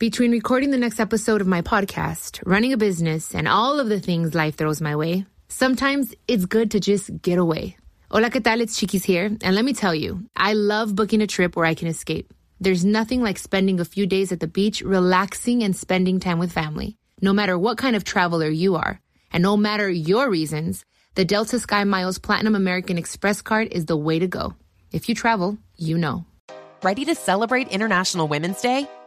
Between recording the next episode of my podcast, running a business, and all of the things life throws my way, sometimes it's good to just get away. Hola, ¿qué tal? It's Chiquis here. And let me tell you, I love booking a trip where I can escape. There's nothing like spending a few days at the beach, relaxing and spending time with family. No matter what kind of traveler you are, and no matter your reasons, the Delta Sky Miles Platinum American Express card is the way to go. If you travel, you know. Ready to celebrate International Women's Day?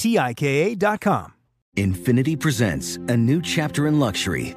T-I-K-A.com. Infiniti presents a new chapter in luxury,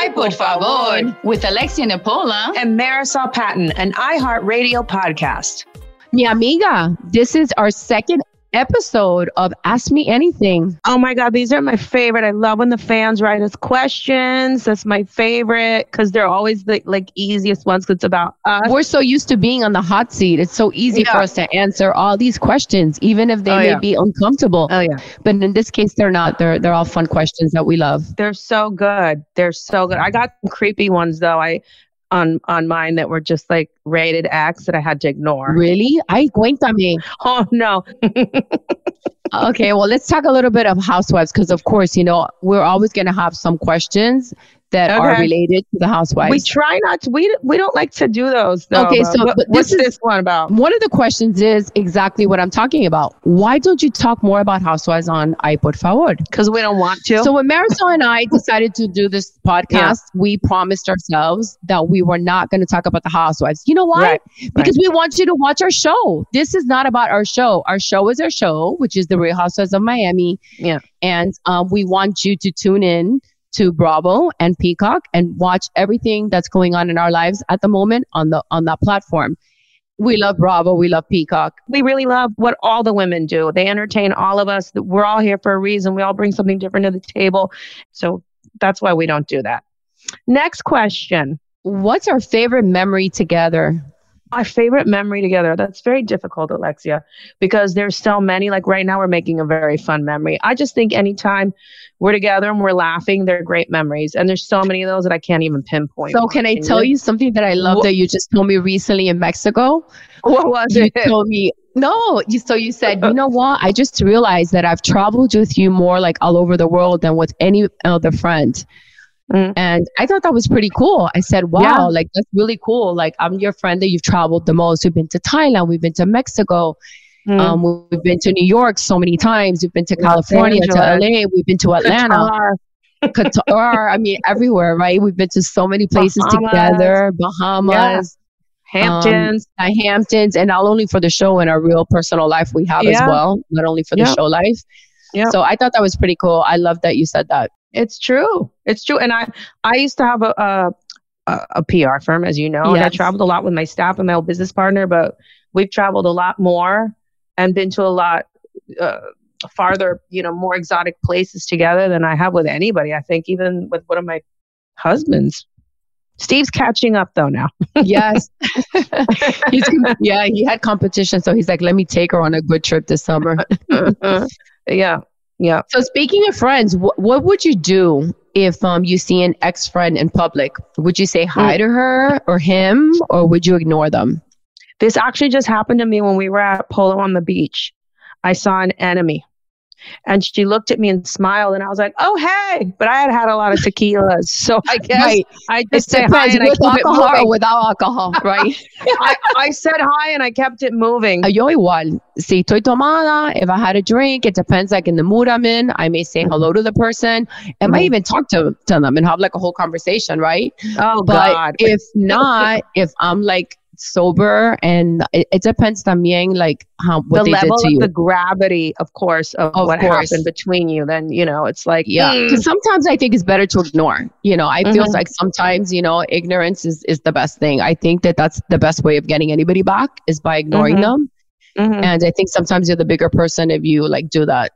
Ay, por favor, with Alexia Nepola and Marysol Patton, an iHeartRadio podcast. Mi amiga, this is our second episode of Ask Me Anything. Oh my God, these are my favorite. I love when the fans write us questions. That's my favorite because they're always the like easiest ones. 'cause It's about us. We're so used to being on the hot seat. It's so easy Yeah. for us to answer all these questions, even if they Oh, may yeah. be uncomfortable. Oh yeah, But in this case, they're not. They're they're all fun questions that we love. they're so good. They're so good. I got some creepy ones though. I on on mine that were just like rated X that I had to ignore. Really? Ay, cuéntame. Oh no. Okay, well, let's talk a little bit of housewives because, of course, you know, we're always going to have some questions that are related to the housewives. we try not to. We we don't like to do those. Though, Okay, so, What- but what's this is- this one about? One of the questions is exactly what I'm talking about. Why don't you talk more about housewives on Ay Por Favor? Because we don't want to. So when Marysol and I decided to do this podcast, we promised ourselves that we were not going to talk about the housewives. You know why? Right, Because we want you to watch our show. This is not about our show. Our show is our show, which is the Real Housewives of Miami. Yeah. And um, we want you to tune in to Bravo and Peacock and watch everything that's going on in our lives at the moment on the on that platform. We love Bravo. We love Peacock. we really love what all the women do. They entertain all of us. We're all here for a reason. We all bring something different to the table. So that's why we don't do that. Next question. What's our favorite memory together? Our favorite memory together. That's very difficult, Alexia, because there's so many. Like right now, we're making a very fun memory. I just think anytime we're together and we're laughing, they're great memories. And there's so many of those that I can't even pinpoint. So can I tell you something that I love that you just told me recently in Mexico? what was You it? told me no. You so you said, you uh, uh, know what? I just realized that I've traveled with you more like all over the world than with any other friend. Mm. And I thought that was pretty cool. I said, wow, Yeah. like that's really cool. Like I'm your friend that you've traveled the most. We've been to Thailand, we've been to Mexico, Mm. um, we've been to New York so many times. We've been to California, to LA, we've been to Atlanta. Qatar. Qatar, I mean, everywhere, right? We've been to so many places Bahamas. together, Bahamas, Hamptons. um, the Hamptons, and not only for the show and our real personal life we have as well, not only for the Yeah. show life. Yeah. So I thought that was pretty cool. I love that you said that. It's true. It's true. And I, I used to have a, a, a, PR firm, as you know. And I traveled a lot with my staff and my old business partner, but we've traveled a lot more and been to a lot uh, farther, you know, more exotic places together than I have with anybody. I think even with one of my husbands. Steve's catching up though now. Yes. he's, yeah, he had competition. So he's like, let me take her on a good trip this summer. yeah. Yeah. So speaking of friends, wh- what would you do if um you see an ex friend in public? Would you say hi to her or him, or would you ignore them? This actually just happened to me when we were at Polo on the beach. I saw an enemy and she looked at me and smiled and I was like, "Oh, hey." But I had had a lot of tequilas. So I guess Right. I just say hi and I keep it moving. without alcohol, right? I, I said hi and I kept it moving. Yo igual. Si estoy tomada, if I had a drink, it depends like in the mood I'm in. I may say hello to the person. I might Mhm. even talk to, to them and have like a whole conversation, right? Oh But God. if not, if I'm like sober and it, it depends también like how what the they level did to of you. the gravity, of course, of, Of what course. happened between you, then you know it's like Yeah, mm, because sometimes I think it's better to ignore. You know, I feel Mhm. like sometimes you know ignorance is is the best thing. I think that that's the best way of getting anybody back is by ignoring Mhm. them. mhm. And I think sometimes you're the bigger person if you like do that.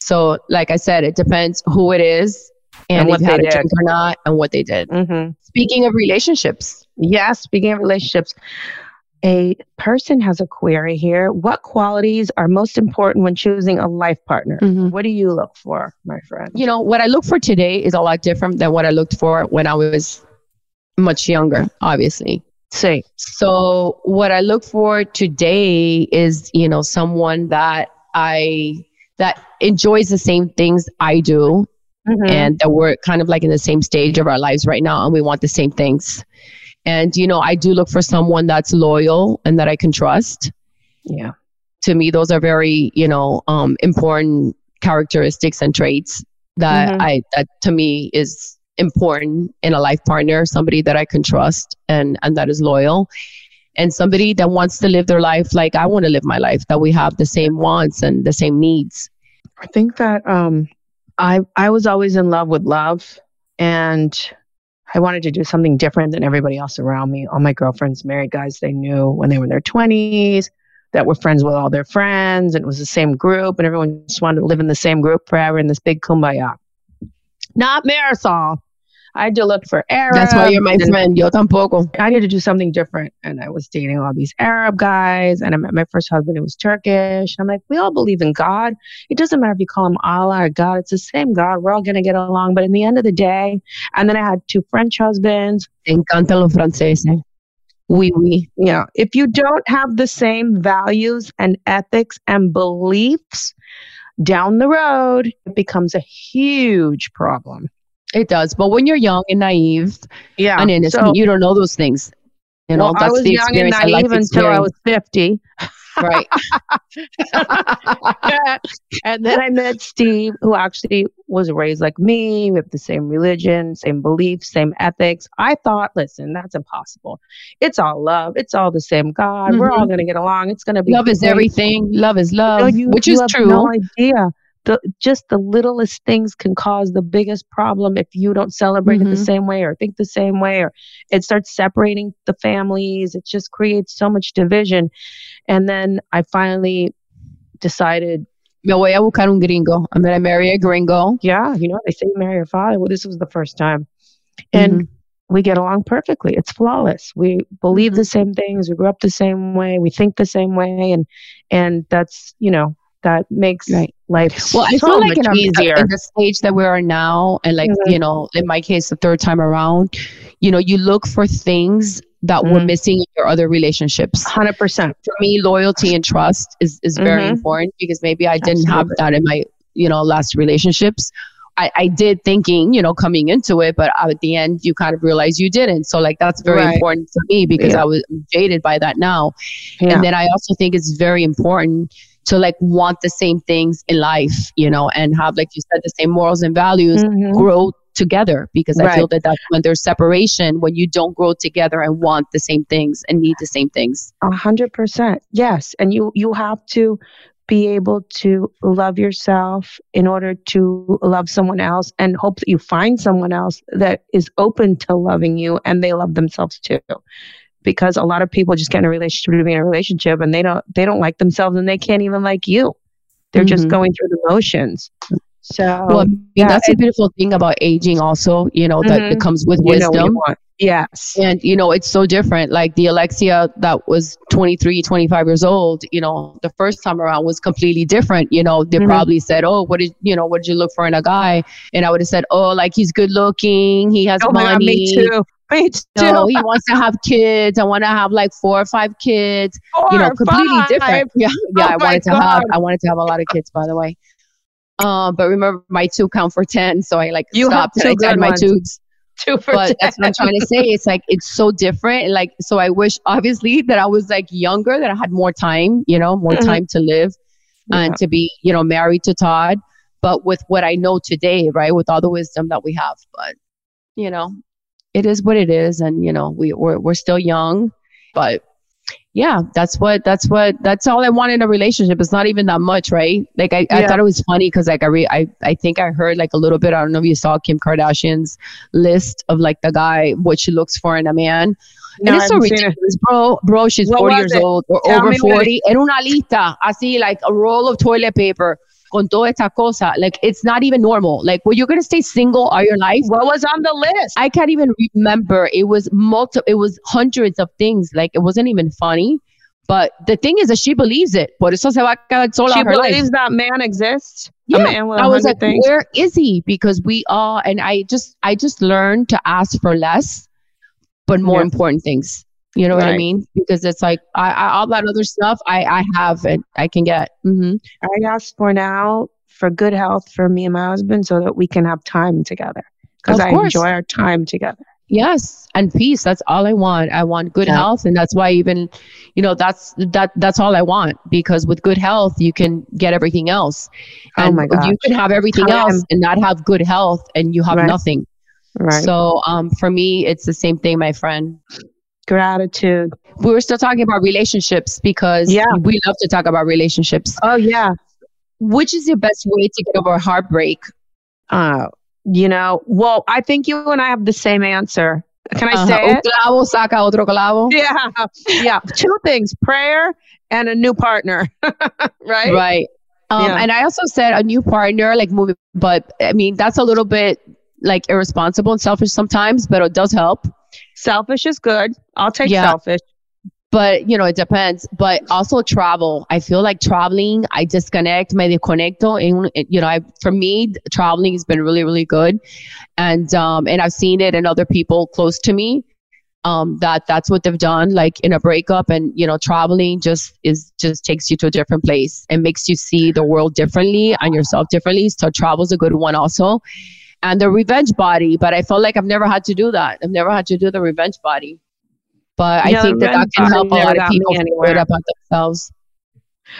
So, like I said, it depends who it is and, And what they did. or not and what they did. Mhm. Speaking of relationships, Yes, speaking of relationships, a person has a query here. What qualities are most important when choosing a life partner? What do you look for, my friend? you know, what I look for today is a lot different than what I looked for when I was much younger, obviously. See, So what I look for today is, you know, someone that I that enjoys the same things I do Mhm. and that we're kind of like in the same stage of our lives right now and we want the same things. And you know, I do look for someone that's loyal and that I can trust. yeah, To me those are very, you know, um important characteristics and traits that Mhm. I that to me is important in a life partner, somebody that I can trust and and that is loyal and somebody that wants to live their life like I want to live my life, that we have the same wants and the same needs. I think that um, I I was always in love with love, and I wanted to do something different than everybody else around me. All my girlfriends, married guys, they knew when they were in their twenties that were friends with all their friends, and it was the same group, and everyone just wanted to live in the same group forever in this big kumbaya. Not Marysol. I had to look for Arab. That's why you're my friend. Yo tampoco. I needed to do something different. And I was dating all these Arab guys. And I met my first husband who was Turkish. I'm like, we all believe in God. It doesn't matter if you call him Allah or God. It's the same God. We're all going to get along. But in the end of the day, and then I had two French husbands. Te encantan los franceses. Oui, oui. You know, if you don't have the same values and ethics and beliefs down the road, it becomes a huge problem. It does. But when you're young and naive Yeah. and innocent, So- you don't know those things. You know, well, I was the young and experience and life naive until I was 50. right. and then I met Steve, who actually was raised like me with the same religion, same beliefs, same ethics. I thought, listen, that's impossible. It's all love. It's all the same God. We're all Mhm. going to get along. It's going to be Love is everything. Love is You love, know, you- which you is true. No idea. The, just the littlest things can cause the biggest problem if you don't celebrate it the Mhm. same way or think the same way, or it starts separating the families. It just creates so much division. And then I finally decided Me voy a buscar un gringo. I'm going to marry a gringo. yeah, you know, they say marry your father. Well, this was the first time. And Mm-hmm. we get along perfectly. It's flawless. We believe the Mm-hmm. same things. We grew up the same way. We think the same way. And, and that's, you know, that makes Right. life Well, I so feel like in, easier. in the stage that we are now, and like, Mhm. you know, in my case, the third time around, you know, you look for things that were Mhm. missing in your other relationships. 100%. For me, loyalty and trust is, is very Mhm. important because maybe I didn't have that in my, you know, last relationships. I, I did thinking, you know, coming into it, but at the end, you kind of realize you didn't. So, like, that's very Right. important for me because Yeah. I was jaded by that now. Yeah. And then I also think it's very important to like want the same things in life, you know, and have, like you said, the same morals and values Mhm. grow together because I feel Right. that that's when there's separation, when you don't grow together and want the same things and need the same things. A hundred percent. Yes. And you, you have to be able to love yourself in order to love someone else and hope that you find someone else that is open to loving you and they love themselves too because a lot of people just get in a relationship to be in a relationship and they don't they don't like themselves and they can't even like you they're just Mhm. going through the motions so Well, I mean, yeah, that's it- a beautiful thing about aging, also, you know, that Mhm. it comes with you wisdom. yes And, you know, it's so different. Like the Alexia that was 23, 25 years old, you know, the first time around was completely different. You know, they Mhm. probably said, Oh, what did, you know, what did you look for in a guy? And I would have said, Oh, like he's good looking. He has oh money. god me too me too No, he wants to have kids. I want to have like four or five kids. you know, completely five. different. Yeah, yeah. Oh I wanted to have. I wanted to have a lot of kids, by the way. Um, but remember, my two count for ten, so I like You have stopped and I tied my tubes. two for But that's what I'm trying to say. It's like it's so different. Like, so I wish, obviously, that I was like younger, that I had more time. You know, more Mhm. time to live Yeah. and to be, you know, married to Todd. But with what I know today, right, with all the wisdom that we have, but you know, it is what it is, and you know, we we're we're still young, but yeah, that's what that's what that's all I want in a relationship. It's not even that much, right? Like I, I thought it was funny because like I re- I I think I heard like a little bit. I don't know if you saw Kim Kardashian's list of like the guy what she looks for in a man. No, and it's so haven't it. ridiculous, bro. Bro, she's What 40 years it? old or Tell over me what 40. En una lista, así like a roll of toilet paper con toda esta cosa. Like it's not even normal. Like, well, you're gonna stay single all your life. what was on the list I can't even remember. It was multi. It was hundreds of things. Like it wasn't even funny. But the thing is that she believes it. Por eso se va a quedar sola she her life. believes that man exists Yeah, a man with a I was like, things where is he? Because we all, and I just, I just learned to ask for less, but more Yeah. important things. You know what I mean? Because it's like I, I all that other stuff I, I have and I can get. hmm I ask for now for good health for me and my husband so that we can have time together because I course. enjoy our time together. Yes, and peace. That's all I want. I want good Yeah. health, and that's why even, you know, that's that that's all I want because with good health you can get everything else. Oh And my you can have everything Time. else and not have good health, and you have Right. nothing. Right. So, um, for me, it's the same thing, my friend. Gratitude. we were still talking about relationships because Yeah. we love to talk about relationships. Oh yeah. Which is your best way to get over heartbreak? Uh, you know, well, I think you and I have the same answer. Can I Ajá. say Un it? clavo saca otro clavo. Yeah. Yeah. Two things prayer and a new partner. right? Right. Um, Yeah. And I also said a new partner, like moving, but I mean, that's a little bit like irresponsible and selfish sometimes, but it does help. Selfish is good. I'll take Yeah. selfish. But, you know, it depends. But also travel. I feel like traveling, I disconnect, me desconecto. And, you know, I, for me, traveling has been really, really good. And, um, and I've seen it in other people close to me. Um, that that's what they've done, like in a breakup and, you know, traveling just is, just takes you to a different place and makes you see the world differently and yourself differently. So travel's a good one also. And the revenge body, but I felt like I've never had to do that. I've never had to do the revenge body. But I think that that can help a lot of people figure it about themselves.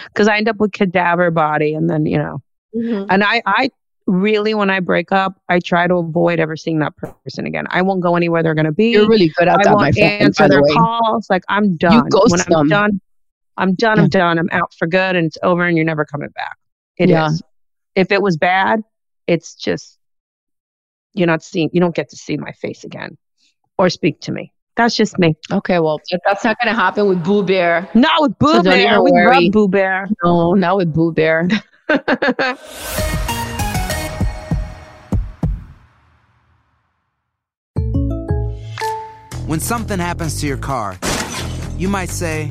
Because I end up with cadaver body and then, you know, mm-hmm. and I, I really, when I break up, I try to avoid ever seeing that person again. I won't go anywhere they're going to be. You're really good at I that, my won't friend. answer the their way, calls. Like I'm done. ghost when I'm them. done, I'm done. I'm done. I'm out for good, and it's over, and you're never coming back. It is. Yeah. If it was bad, it's just you're not seeing. You don't get to see my face again or speak to me. That's just me. okay, well, that's not going to happen with Boo Bear. Not with Boo So don't Bear. We worry. love Boo Bear. No, not with Boo Bear. When something happens to your car, you might say,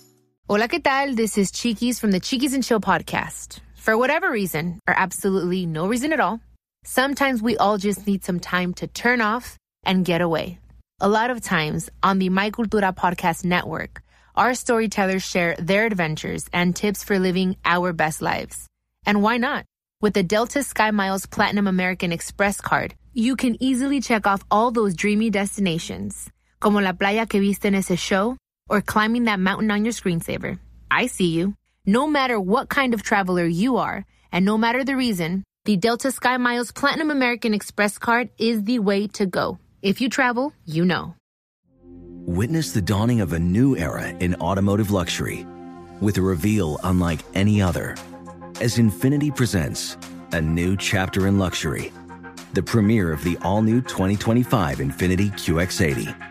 Hola, ¿qué tal? This is Chiquis from the Chiquis and Chill podcast. For whatever reason, or absolutely no reason at all, sometimes we all just need some time to turn off and get away. A lot of times on the My Cultura podcast network, our storytellers share their adventures and tips for living our best lives. And why not? With the Delta Sky Miles Platinum American Express card, you can easily check off all those dreamy destinations, como la playa que viste en ese show or climbing that mountain on your screensaver. I see you. No matter what kind of traveler you are, and no matter the reason, the Delta Sky Miles Platinum American Express card is the way to go. If you travel, you know. Witness the dawning of a new era in automotive luxury with a reveal unlike any other as Infiniti presents a new chapter in luxury, the premiere of the all new 2025 Infiniti QX80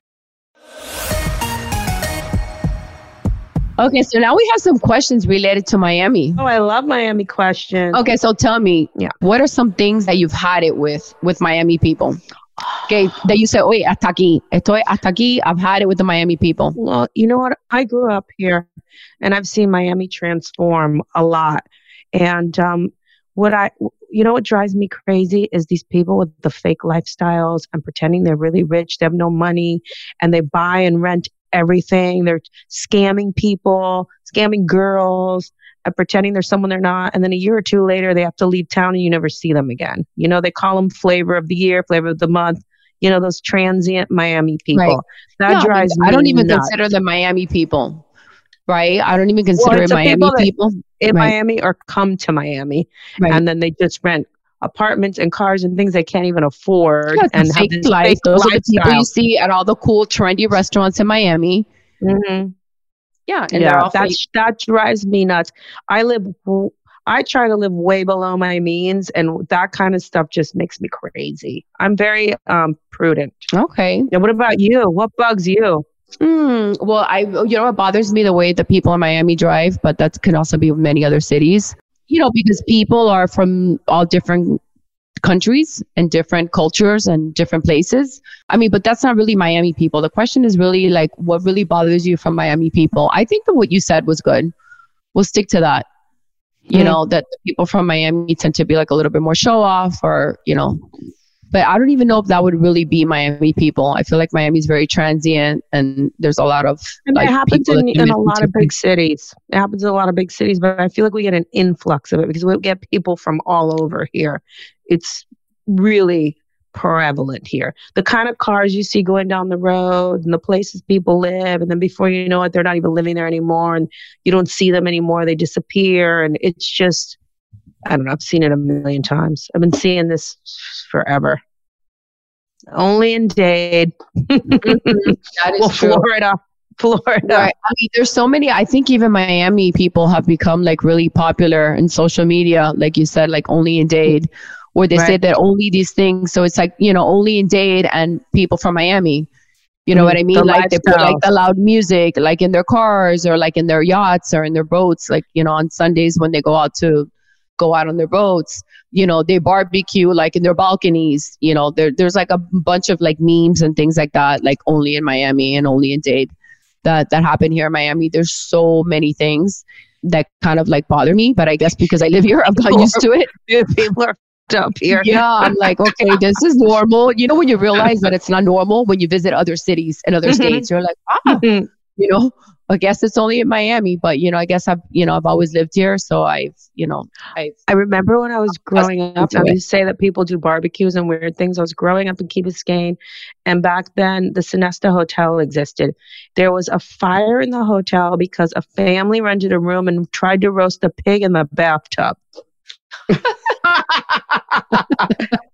Okay, so now we have some questions related to Miami. Oh, I love Miami questions. Okay, so tell me, yeah. what are some things that you've had it with with Miami people? Okay, that you say, "Oye, hasta aquí, estoy hasta aquí." I've had it with the Miami people. Well, you know what? I grew up here, and I've seen Miami transform a lot. And um, what I, you know, what drives me crazy is these people with the fake lifestyles and pretending they're really rich. They have no money, and they buy and rent everything. They're scamming people, scamming girls, and pretending they're someone they're not. And then a year or two later, they have to leave town and you never see them again. You know, they call them flavor of the year, flavor of the month. You know, those transient Miami people. Right. That No, drives me I don't even nuts. consider them Miami people, right? I don't even consider Well, it Miami people people. in Right. Miami or come to Miami, Right. and then they just rent apartments and cars and things they can't even afford Yeah, and have fake this life. fake Those are the people you see at all the cool, trendy restaurants in Miami. Mhm. Yeah, and yeah, that's that drives me nuts. I live. w- I try to live way below my means, and that kind of stuff just makes me crazy. I'm very um prudent. Okay. Yeah. What about you? What bugs you? Mm, well, I you know it bothers me the way the people in Miami drive, but that can also be many other cities. You know, because people are from all different countries and different cultures and different places. I mean, but that's not really Miami people. The question is really like what really bothers you from Miami people. I think that what you said was good. We'll stick to that. You Mm. know, that people from Miami tend to be like a little bit more show off or, you know, but I don't even know if that would really be Miami people. I feel like Miami's very transient and there's a lot of And like it happens in, in a lot of big cities. It happens in a lot of big cities, but I feel like we get an influx of it because we get people from all over here. It's really prevalent here. The kind of cars you see going down the road and the places people live, and then before you know it, they're not even living there anymore, and you don't see them anymore. They disappear, and it's just, I don't know. I've seen it a million times. I've been seeing this forever. Only in Dade. That is well, true. Florida. Florida. Right. I mean, there's so many. I think even Miami people have become like really popular in social media, like you said, like only in Dade, where they say that only these things. So it's like you know only in Dade and people from Miami. You know Mm, what I mean? the like they put like the loud music, like in their cars or like in their yachts or in their boats. Like you know on Sundays when they go out to go out on their boats, you know they barbecue like in their balconies. You know there there's like a bunch of like memes and things like that, like only in Miami and only in Dade that that happen here in Miami. There's so many things that kind of like bother me, but I guess because I live here, I've got used to it. Yeah, People are f***ed up here. Yeah, I'm like, okay, this is normal. You know, when you realize that it's not normal when you visit other cities and other Mhm. states, you're like, ah, you know, I guess it's only in Miami, but you know, I guess I've, you know, I've always lived here, so I've, you know, I've. I remember when I was growing up, I to say that people do barbecues and weird things. I was growing up in Key Biscayne, and back then the Sonesta Hotel existed. There was a fire in the hotel because a family rented a room and tried to roast a pig in the bathtub.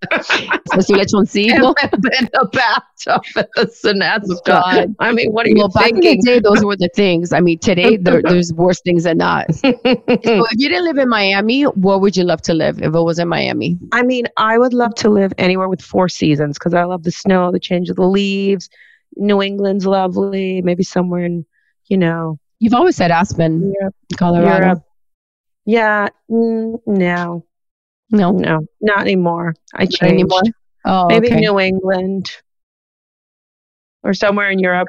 Pues su lechoncito. in the bathtub at the Sonesta. God. I mean, what are you Well, back in the day, those were the things. I mean, today there, there's worse things than that. so if you didn't live in Miami, where would you love to live if it was in Miami? I mean, I would love to live anywhere with four seasons because I love the snow, the change of the leaves. New England's lovely. Maybe somewhere in, you know, You've always said Aspen, Europe. Colorado. Europe. Yeah, mm, no, No, no, not anymore. I changed. Not anymore. Oh, Maybe okay. New England or somewhere in Europe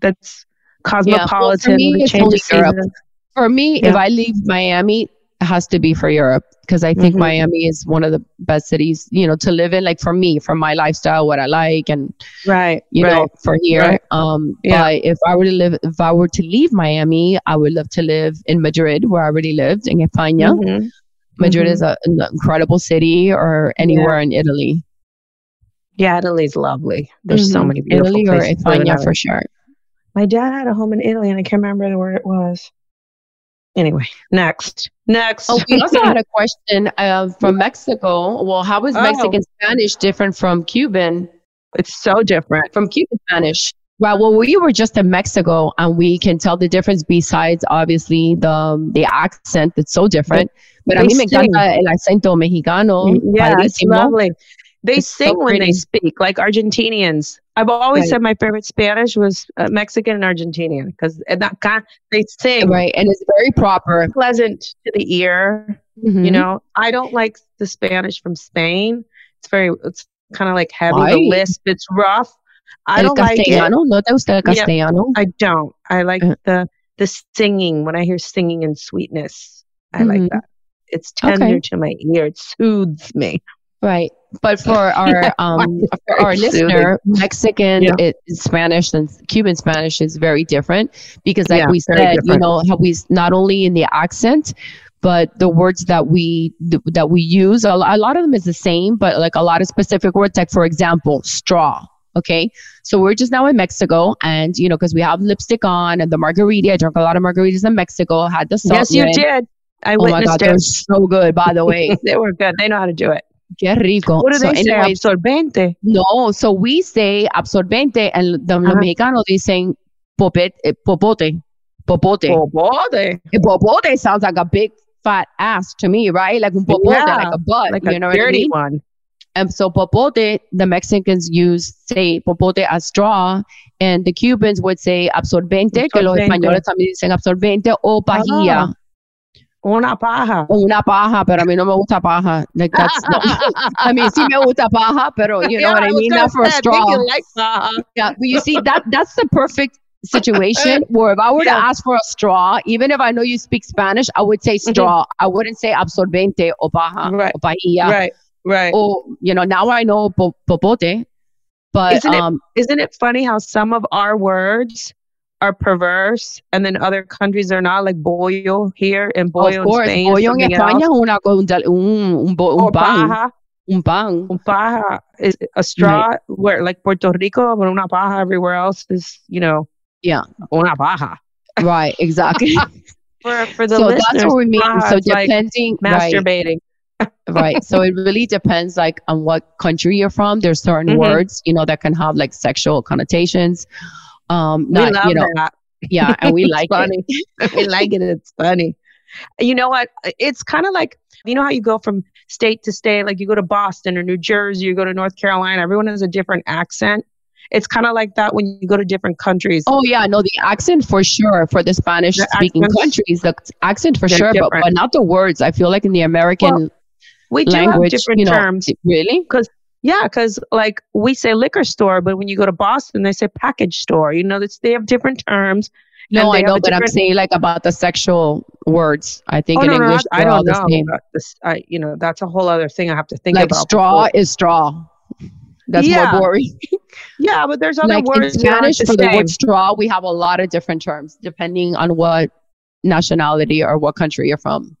that's cosmopolitan. Yeah, well, for me, it's Europe. seasons. For me, if I leave Miami, it has to be for Europe because I think Mhm. Miami is one of the best cities, you know, to live in. Like for me, for my lifestyle, what I like, and Right, you know, for here. right. Um, Yeah. but if I were to live, if I were to leave Miami, I would love to live in Madrid, where I already lived in España. Mhm. Madrid Mhm. is a, an incredible city, or anywhere in Italy. Yeah, Italy's lovely. There's so Mhm. many beautiful Italy places live in España Italy. for sure. My dad had a home in Italy, and I can't remember where it was. Anyway, next, next. Oh, we also had a question uh, from Mexico. Well, how is Oh. Mexican Spanish different from Cuban? It's so different from Cuban Spanish. Well, well, we were just in Mexico, and we can tell the difference. Besides, obviously, the the accent that's so different. But a They mí me sing. encanta el acento mexicano. Yeah, it's lovely. They It's so sing when they speak, like Argentinians. I've always Right. said my favorite Spanish was uh, Mexican and Argentinian because they sing Right, and it's very proper, pleasant to the ear. Mhm. You know, I don't like the Spanish from Spain. It's very, it's kind of like heavy. Why? The lisp, it's rough. I El don't like it. castellano, ¿no te gusta el Yeah, castellano? I don't. I like Uh. the the singing when I hear singing and sweetness. I like Mhm. that. It's tender Okay. to my ear. It soothes me. Right. But for our um for our listener, Mexican Yeah. it, Spanish and Cuban Spanish is very different because like Yeah, we said, you know, how we not only in the accent but the words that we th- that we use a, a lot of them is the same but like a lot of specific words like for example straw okay so we're just now in mexico and you know because we have lipstick on and the margarita i drank a lot of margaritas in mexico had the salt Yes, you rim. did. I oh my god witnessed they're so good by the way they were good. They know how to do it. Qué rico. What do So they anyways, say? Absorbente. No, so we say absorbente and the los Ajá. mexicanos dicen popet, eh, popote. Popote. Popote. Popote sounds like a big fat ass to me, right? Like un popote, Yeah, like a butt. Like you a know what I mean? one. And so popote, the Mexicans use say popote as straw, and the Cubans would say absorbente, que los españoles también dicen absorbente o pajilla. Ah. Una paja. Una paja, pero a mí no me gusta paja. Like that's I mean, sí me gusta paja, pero you know Yeah, what I mean? Not for a say, I think straw. you like. Yeah, but you see that that's the perfect situation where if I were Yeah. to ask for a straw, even if I know you speak Spanish, I would say straw. I wouldn't say absorbente or paja Right. or pajilla. Right. Right. Or you know, now I know po- popote, but isn't um, it isn't it funny how some of our words are perverse and then other countries are not like bollo here and bollo of course, in Spain is pollo en España else. es una un un, bo- un pan, paja. un pan. Un paja is a straw where like Puerto Rico, but una paja everywhere else is, you know, Yeah, una paja. right, exactly. For for the so that's what we mean. paja So is like depending, right. masturbating. right so it really depends like on what country you're from there's certain Mhm. words you know that can have like sexual connotations um We love you know that. yeah and we like funny. it we like it. It's funny. You know what? It's kind of like you know how you go from state to state. Like you go to Boston or New Jersey, you go to North Carolina. Everyone has a different accent. It's kind of like that when you go to different countries. oh yeah no the accent for sure for the spanish speaking accents- countries the accent for sure but, but not the words i feel like in the american Well, we do language have different you know, terms. really Because yeah, because like we say liquor store, but when you go to Boston, they say package store. You know, they have different terms. no i know but i'm saying like about the sexual words i think Oh, in no, no, english I they're all don't the know. same this- I, you know, that's a whole other thing I have to think like about. straw before- is straw that's Yeah. more boring Yeah, but there's other like words in Spanish for the word straw, we have a lot of different terms depending on what nationality or what country you're from.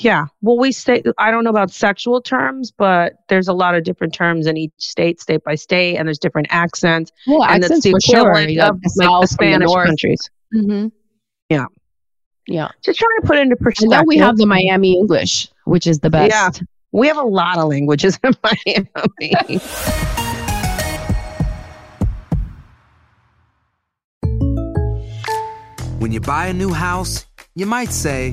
Yeah. Well, we say, I don't know about sexual terms, but there's a lot of different terms in each state, state by state, and there's different accents. Well, and that's accents the for sure. of the like, the from the Spanish countries. Mm-hmm. Yeah. Yeah. Just trying to put it into And perspective. then we have the Miami English, which is the best. Yeah. We have a lot of languages in Miami. When you buy a new house, you might say,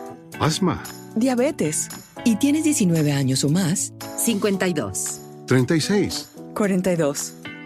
Asma, Diabetes. y tienes 19 años o más, 52. 36. 42.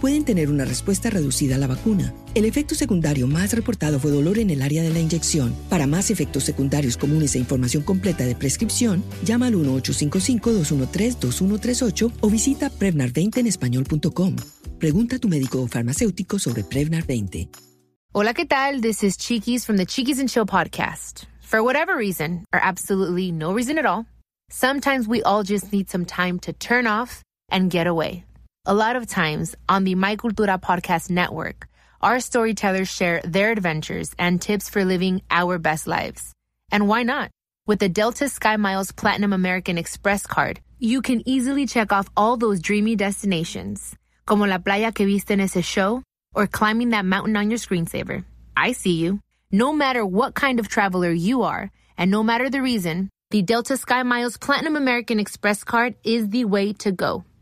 pueden tener una respuesta reducida a la vacuna. El efecto secundario más reportado fue dolor en el área de la inyección. Para más efectos secundarios comunes e información completa de prescripción, llama al 1-855-213-2138 o visita Prevnar20enespañol.com. Pregunta a tu médico o farmacéutico sobre Prevnar 20. Hola, ¿qué tal? This is Chiquis from the Chiquis and Chill podcast. For whatever reason, or absolutely no reason at all, sometimes we all just need some time to turn off and get away. A lot of times on the My Cultura podcast network, our storytellers share their adventures and tips for living our best lives. And why not? With the Delta Sky Miles Platinum American Express card, you can easily check off all those dreamy destinations, como la playa que viste en ese show, or climbing that mountain on your screensaver. I see you. No matter what kind of traveler you are, and no matter the reason, the Delta Sky Miles Platinum American Express card is the way to go.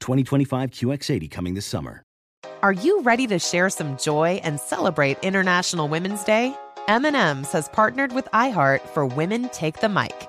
2025 QX80 coming this summer. Are you ready to share some joy and celebrate International Women's Day? M&M's has partnered with iHeart for Women Take the Mic,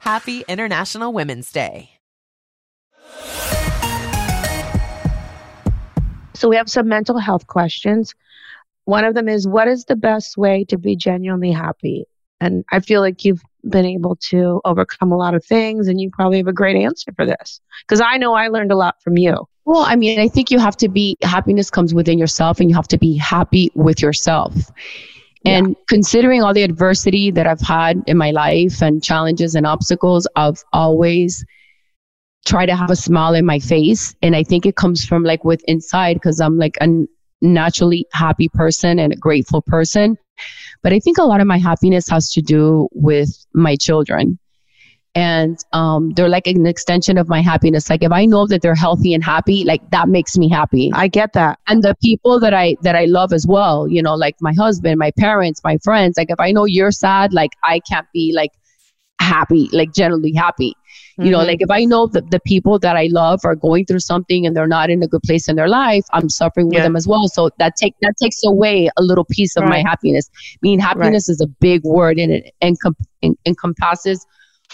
Happy International Women's Day. So we have some mental health questions. One of them is what is the best way to be genuinely happy? And I feel like you've been able to overcome a lot of things and you probably have a great answer for this because I know I learned a lot from you. Well, I mean, I think you have to be, happiness comes within yourself and you have to be happy with yourself. And yeah. considering all the adversity that I've had in my life and challenges and obstacles, I've always tried to have a smile in my face. And I think it comes from like with inside because I'm like a naturally happy person and a grateful person. But I think a lot of my happiness has to do with my children and um, they're like an extension of my happiness like if i know that they're healthy and happy like that makes me happy i get that and the people that i that i love as well you know like my husband my parents my friends like if i know you're sad like i can't be like happy like generally happy mm-hmm. you know mm-hmm. like if i know that the people that i love are going through something and they're not in a good place in their life i'm suffering with yeah. them as well so that take that takes away a little piece of right. my happiness I mean happiness right. is a big word and it encom- en- encompasses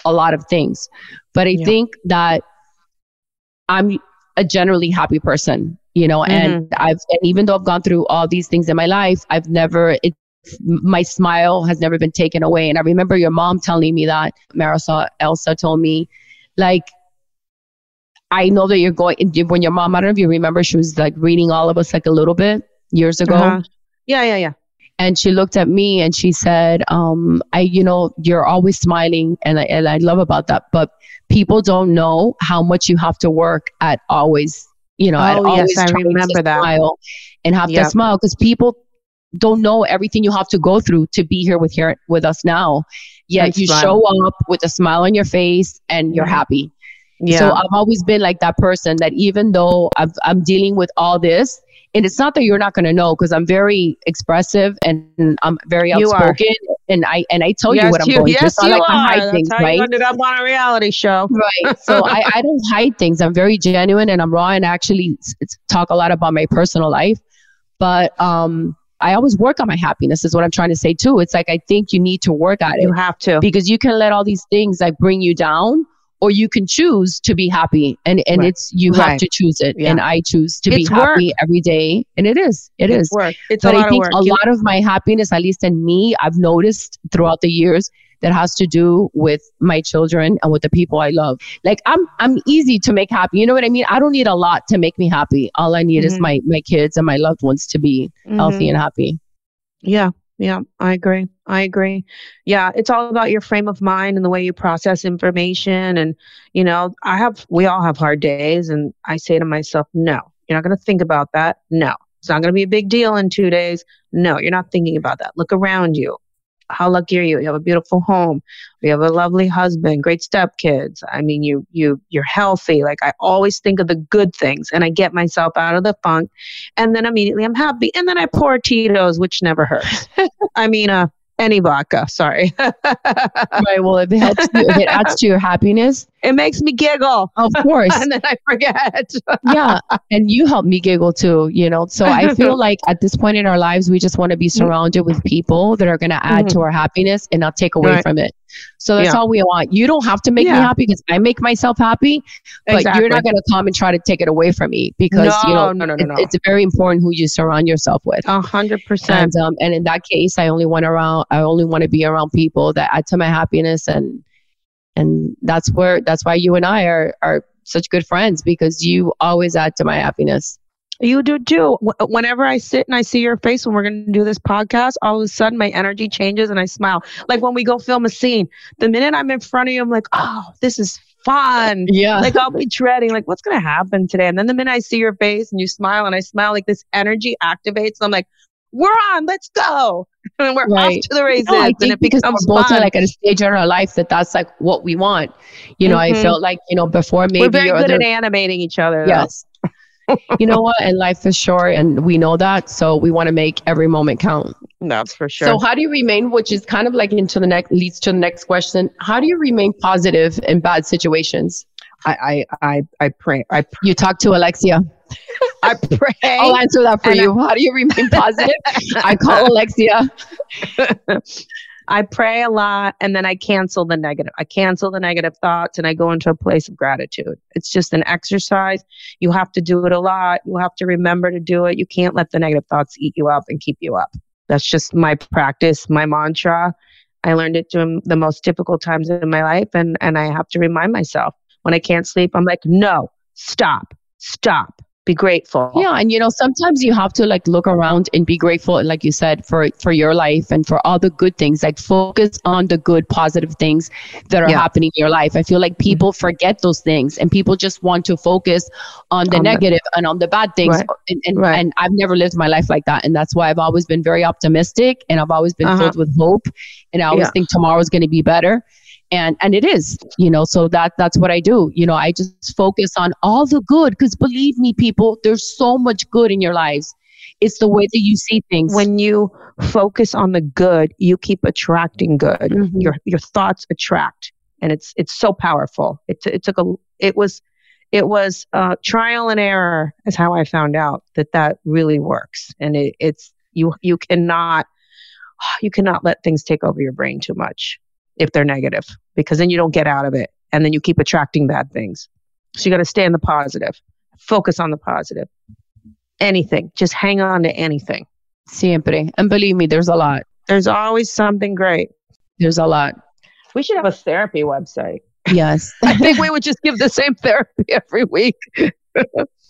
a lot of things. But I yeah. think that I'm a generally happy person, you know, mm-hmm. and I've, and even though I've gone through all these things in my life, I've never, it, my smile has never been taken away. And I remember your mom telling me that, Marysol Elsa told me, like, I know that you're going, when your mom, I don't know if you remember, she was like reading all of us like a little bit years ago. Uh-huh. Yeah, yeah, yeah. And she looked at me and she said, um, I, you know, you're always smiling and I, and I love about that, but people don't know how much you have to work at always, you know, oh, always yes, I remember that. smile and have yep. that smile because people don't know everything you have to go through to be here with here with us now. Yet you smile. show up with a smile on your face and you're happy. Yeah. So I've always been like that person that even though i am dealing with all this, and it's not that you're not going to know because I'm very expressive and I'm very outspoken and I and I tell yes, you what I'm you, going yes, through. So I like to hide things, right? You ended up on a reality show, right? So I, I don't hide things. I'm very genuine and I'm raw and actually talk a lot about my personal life, but um. I always work on my happiness is what I'm trying to say too. It's like I think you need to work at it. You have to. Because you can let all these things like bring you down or you can choose to be happy and and right. it's you right. have to choose it yeah. and i choose to it's be work. happy every day and it is it it's is work it's but i think a lot of my happiness at least in me i've noticed throughout the years that has to do with my children and with the people i love like i'm i'm easy to make happy you know what i mean i don't need a lot to make me happy all i need mm-hmm. is my my kids and my loved ones to be mm-hmm. healthy and happy yeah yeah, I agree. I agree. Yeah, it's all about your frame of mind and the way you process information. And, you know, I have, we all have hard days. And I say to myself, no, you're not going to think about that. No, it's not going to be a big deal in two days. No, you're not thinking about that. Look around you how lucky are you? You have a beautiful home. You have a lovely husband, great stepkids. I mean, you you you're healthy. Like I always think of the good things, and I get myself out of the funk, and then immediately I'm happy. And then I pour Tito's, which never hurts. I mean, uh, Any vodka, sorry. right. Well, if it helps you, if it adds to your happiness, it makes me giggle. Of course. and then I forget. yeah. And you help me giggle too, you know? So I feel like at this point in our lives, we just want to be surrounded with people that are going to add to Mhm. our happiness and not take away Right. from it. So that's Yeah. all we want. You don't have to make me happy because I make myself happy, but Exactly. you're not going to come and try to take it away from me because, you know, no, no, no, it- no. it's very important who you surround yourself with. A hundred percent. And um, and in that case, I only want around. I only want to be around people that add to my happiness, and and that's where that's why you and I are are such good friends because you always add to my happiness. You do too. Whenever I sit and I see your face when we're going to do this podcast, all of a sudden my energy changes and I smile. Like when we go film a scene, the minute I'm in front of you, I'm like, oh, this is fun. Yeah. Like I'll be dreading, like, what's going to happen today? And then the minute I see your face and you smile and I smile, like this energy activates. And I'm like, we're on, let's go. And we're off to the races. No, I and think it because becomes we're both fun. like at a stage in our life that that's like what we want. You know, I Mhm. felt like you know before maybe we're very good other- at animating each other. though. Yes. you know what? And life is short, and we know that. So we want to make every moment count. That's for sure. So how do you remain? Which is kind of like into the next leads to the next question. How do you remain positive in bad situations? I I I, I pray. I you talk to Alexia. I pray. I'll answer that for And you. I- How do you remain positive? I call Alexia. I pray a lot and then I cancel the negative. I cancel the negative thoughts and I go into a place of gratitude. It's just an exercise. You have to do it a lot. You have to remember to do it. You can't let the negative thoughts eat you up and keep you up. That's just my practice, my mantra. I learned it during the most difficult times in my life and, and I have to remind myself when I can't sleep, I'm like, no, stop, stop, be grateful. Yeah, and you know, sometimes you have to like look around and be grateful, like you said, for for your life and for all the good things. Like focus on the good, positive things that are Yeah. happening in your life. I feel like people forget those things, and people just want to focus on the On the- negative and on the bad things. Right. And and, and I've never lived my life like that, and that's why I've always been very optimistic, and I've always been Uh-huh. filled with hope, and I always Yeah. think tomorrow's going to be better and and it is you know so that that's what i do. You know i just focus on all the good because believe me people there's so much good in your lives. It's the way that you see things. When you focus on the good you keep attracting good. Mm-hmm. your your thoughts attract and it's it's so powerful. It, t- it took a it was it was uh, trial and error is how i found out that that really works. And it, it's you you cannot you cannot let things take over your brain too much if they're negative because then you don't get out of it and then you keep attracting bad things. So you got to stay in the positive. Focus on the positive. Anything. Just hang on to anything. Siempre. And believe me there's a lot. There's always something great. There's a lot. We should have a therapy website. Yes. I think we would just give the same therapy every week.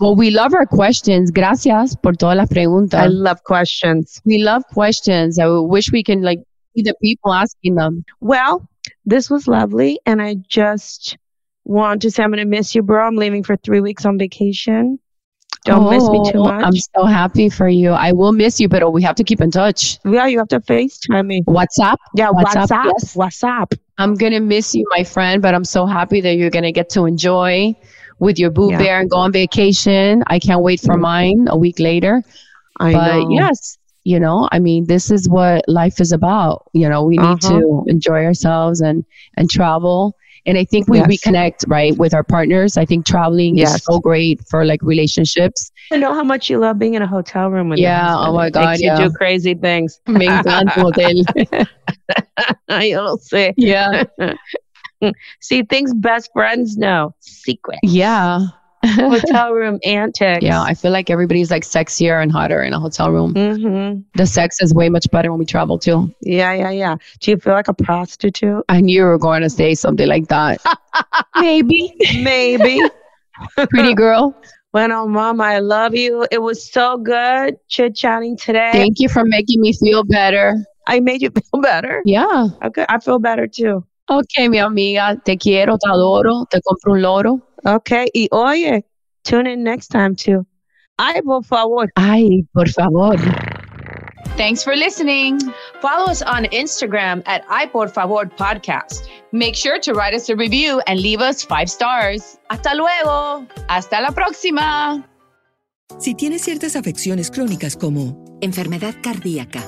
Well we love our questions. Gracias por todas las preguntas. I love questions. We love questions. I wish we can like see the people asking them. Well this was lovely and i just want to say i'm going to miss you bro. I'm leaving for three weeks on vacation. Don't miss me too Oh, much. i'm so happy for you. I will miss you but we have to keep in touch. Yeah you have to facetime me. Whatsapp? Yeah whatsapp yes. whatsapp. I'm gonna miss you my friend but i'm so happy that you're gonna get to enjoy with your boo Yeah. bear and go on vacation. I can't wait for mm. mine a week later. I but know. yes you know i mean this is what life is about you know we need Uh-huh. to enjoy ourselves and and travel and i think we Yes. reconnect right with our partners i think traveling is so great for like relationships I know how much you love being in a hotel room with your Yeah, oh my God, yeah. you do crazy things. Me encanta hotel. You'll see. Yeah. see, things best friends know. Secret. yeah Hotel room antics. yeah i feel like everybody's like sexier and hotter in a hotel room hmm the sex is way much better when we travel too Yeah, yeah, yeah. Do you feel like a prostitute? i knew you were going to say something like that maybe Maybe. pretty girl Bueno, mom, I love you. It was so good chit chatting today. thank you for making me feel better I made you feel better. yeah Okay, I feel better too. Ok, mi amiga, te quiero, te adoro, te compro un loro. Okay, y oye, tune in next time too. Ay, por favor. Ay, por favor. Thanks for listening. Follow us on Instagram at I Por Favor Podcast. Make sure to write us a review and leave us five stars. Hasta luego. Hasta la próxima. Si tienes ciertas afecciones crónicas como Enfermedad cardíaca,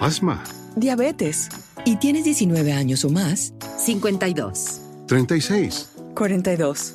Asma. diabetes. Y tienes 19 años o más, 52. 36. 42.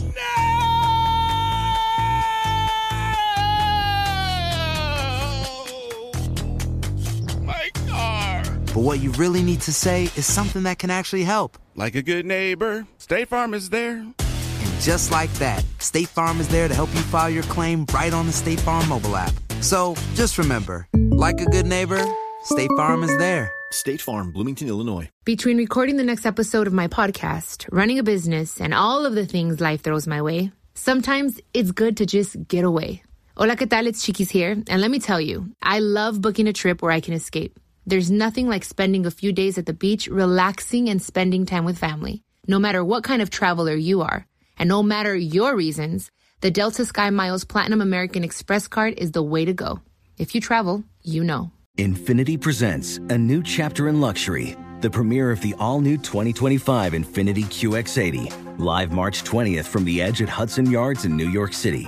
but what you really need to say is something that can actually help. Like a good neighbor, State Farm is there. And just like that, State Farm is there to help you file your claim right on the State Farm mobile app. So just remember, like a good neighbor, State Farm is there. State Farm, Bloomington, Illinois. Between recording the next episode of my podcast, running a business, and all of the things life throws my way, sometimes it's good to just get away. Hola, ¿qué tal? It's Chiquis here. And let me tell you, I love booking a trip where I can escape. There's nothing like spending a few days at the beach, relaxing and spending time with family. No matter what kind of traveler you are, and no matter your reasons, the Delta Sky Miles Platinum American Express card is the way to go. If you travel, you know. Infiniti presents a new chapter in luxury, the premiere of the all new 2025 Infiniti QX80, live March 20th from the edge at Hudson Yards in New York City,